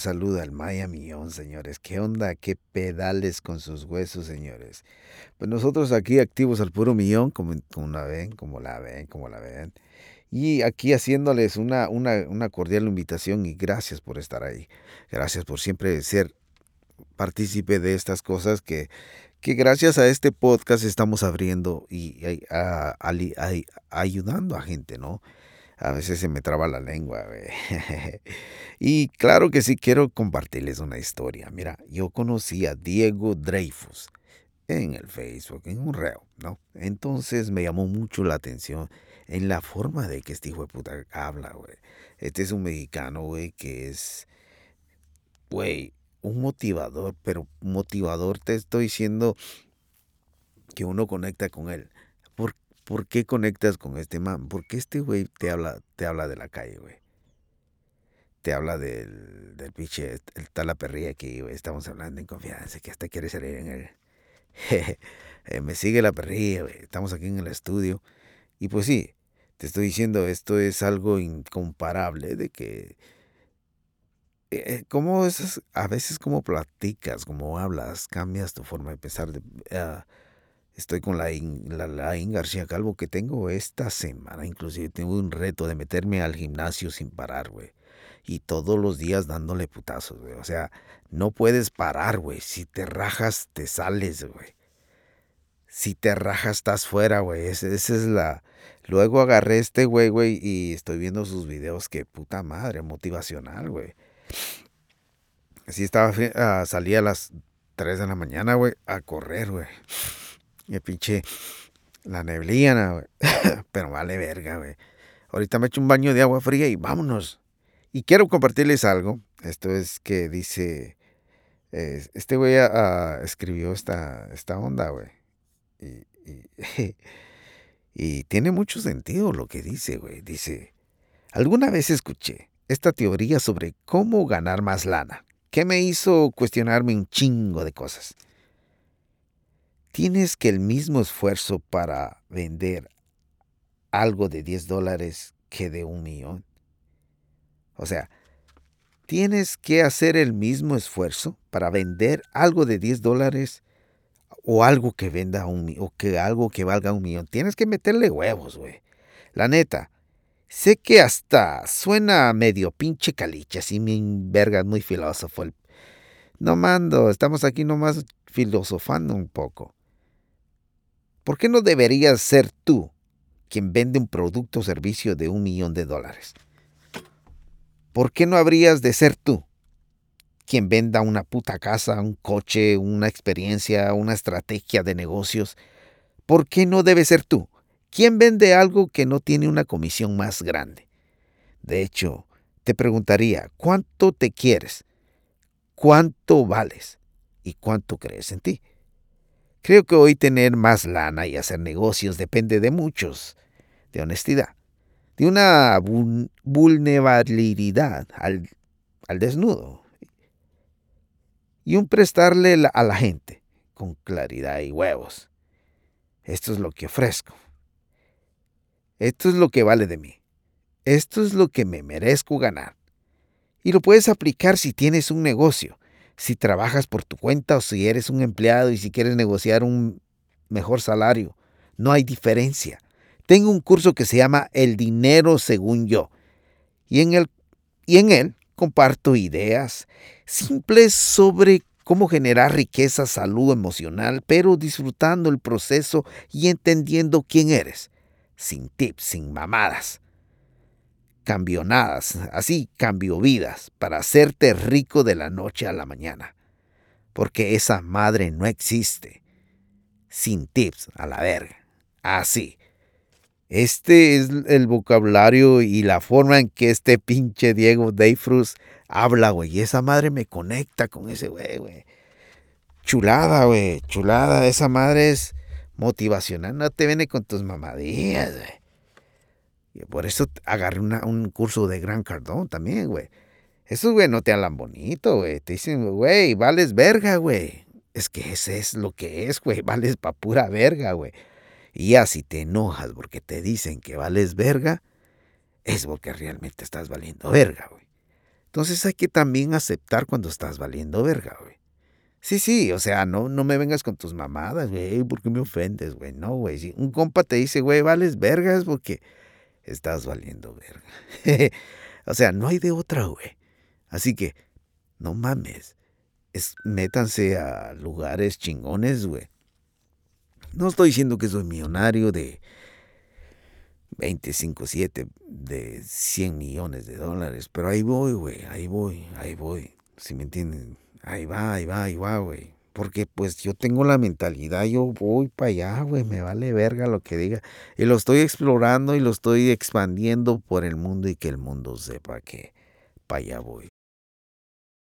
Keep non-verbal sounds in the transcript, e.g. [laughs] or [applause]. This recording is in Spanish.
Saluda al Maya Millón, señores. ¿Qué onda? ¿Qué pedales con sus huesos, señores? Pues nosotros aquí activos al puro millón, como, como la ven, como la ven, como la ven. Y aquí haciéndoles una, una, una cordial invitación y gracias por estar ahí. Gracias por siempre ser partícipe de estas cosas que, que gracias a este podcast estamos abriendo y, ayudando a gente, ¿no? A veces se me traba la lengua. [laughs] y claro que sí quiero compartirles una historia. Mira, yo conocí a Diego Dreyfus en el Facebook, en un reo, ¿no? Entonces me llamó mucho la atención en la forma de que este hijo de puta habla, güey. Este es un mexicano, güey, que es, güey, un motivador, pero motivador te estoy diciendo que uno conecta con él. ¿Por ¿Por qué conectas con este man? Porque este güey te habla, te habla de la calle, güey. Te habla del, del pinche, está la perrilla aquí, güey. Estamos hablando en confianza, que hasta quiere salir en él. [laughs] Eh, me sigue la perrilla, güey. Estamos aquí en el estudio. Y pues sí, te estoy diciendo, esto es algo incomparable de que... Eh, como esas, a veces como platicas, como hablas, cambias tu forma de pensar. Uh, Estoy con la, la, la García Calvo que tengo esta semana. Inclusive tengo un reto de meterme al gimnasio sin parar, güey. Y todos los días dándole putazos, güey. O sea, no puedes parar, güey. Si te rajas, te sales, güey. Si te rajas, estás fuera, güey. Esa es la... Luego agarré este güey, güey, y estoy viendo sus videos. Que puta madre, motivacional, güey. Así estaba, uh, salí a las 3 de la mañana, güey, a correr, güey. Y pinche la neblina, güey. [laughs] Pero vale verga, güey. Ahorita me echo un baño de agua fría y vámonos. Y quiero compartirles algo. Esto es que dice. Este güey uh, escribió esta, esta onda, güey. Y, y, [laughs] y tiene mucho sentido lo que dice, güey. Dice: Alguna vez escuché esta teoría sobre cómo ganar más lana, que me hizo cuestionarme un chingo de cosas tienes que el mismo esfuerzo para vender algo de 10 dólares que de un millón. O sea, tienes que hacer el mismo esfuerzo para vender algo de 10 dólares o algo que venda un o que algo que valga un millón. Tienes que meterle huevos, güey. La neta. Sé que hasta suena medio pinche caliche, así mi verga muy filósofo. No mando, estamos aquí nomás filosofando un poco. ¿Por qué no deberías ser tú quien vende un producto o servicio de un millón de dólares? ¿Por qué no habrías de ser tú quien venda una puta casa, un coche, una experiencia, una estrategia de negocios? ¿Por qué no debe ser tú? ¿Quién vende algo que no tiene una comisión más grande? De hecho, te preguntaría, ¿cuánto te quieres? ¿Cuánto vales? ¿Y cuánto crees en ti? Creo que hoy tener más lana y hacer negocios depende de muchos, de honestidad, de una vulnerabilidad al, al desnudo y un prestarle a la gente con claridad y huevos. Esto es lo que ofrezco. Esto es lo que vale de mí. Esto es lo que me merezco ganar. Y lo puedes aplicar si tienes un negocio si trabajas por tu cuenta o si eres un empleado y si quieres negociar un mejor salario. No hay diferencia. Tengo un curso que se llama El dinero según yo. Y en, y en él comparto ideas simples sobre cómo generar riqueza, salud emocional, pero disfrutando el proceso y entendiendo quién eres. Sin tips, sin mamadas cambionadas, así cambio vidas, para hacerte rico de la noche a la mañana. Porque esa madre no existe. Sin tips, a la verga. Así. Este es el vocabulario y la forma en que este pinche Diego Dayfrus habla, güey. Y esa madre me conecta con ese güey, güey. Chulada, güey. Chulada. Esa madre es motivacional. No te viene con tus mamadillas, güey. Por eso agarré un curso de Gran Cardón también, güey. Esos, güey, no te hablan bonito, güey. Te dicen, güey, vales verga, güey. Es que ese es lo que es, güey. [laughs] Vales pa' pura verga, güey. Y ya si te enojas porque te dicen que vales verga, es porque realmente estás valiendo verga, güey. Entonces hay que también aceptar cuando estás valiendo verga, güey. Sí, sí, o sea, no, no me vengas con tus mamadas, güey, ¿por qué me ofendes, güey? No, güey, si un compa te dice, güey, vales vergas porque estás valiendo verga. [laughs] o sea, no hay de otra, güey. Así que, no mames, es, métanse a lugares chingones, güey. No estoy diciendo que soy millonario de 25, 7, de 100 millones de dólares, pero ahí voy, güey, ahí voy, ahí voy. Si me entienden, ahí va, ahí va, ahí va, güey. Porque pues yo tengo la mentalidad, yo voy para allá, güey, me vale verga lo que diga. Y lo estoy explorando y lo estoy expandiendo por el mundo y que el mundo sepa que para allá voy.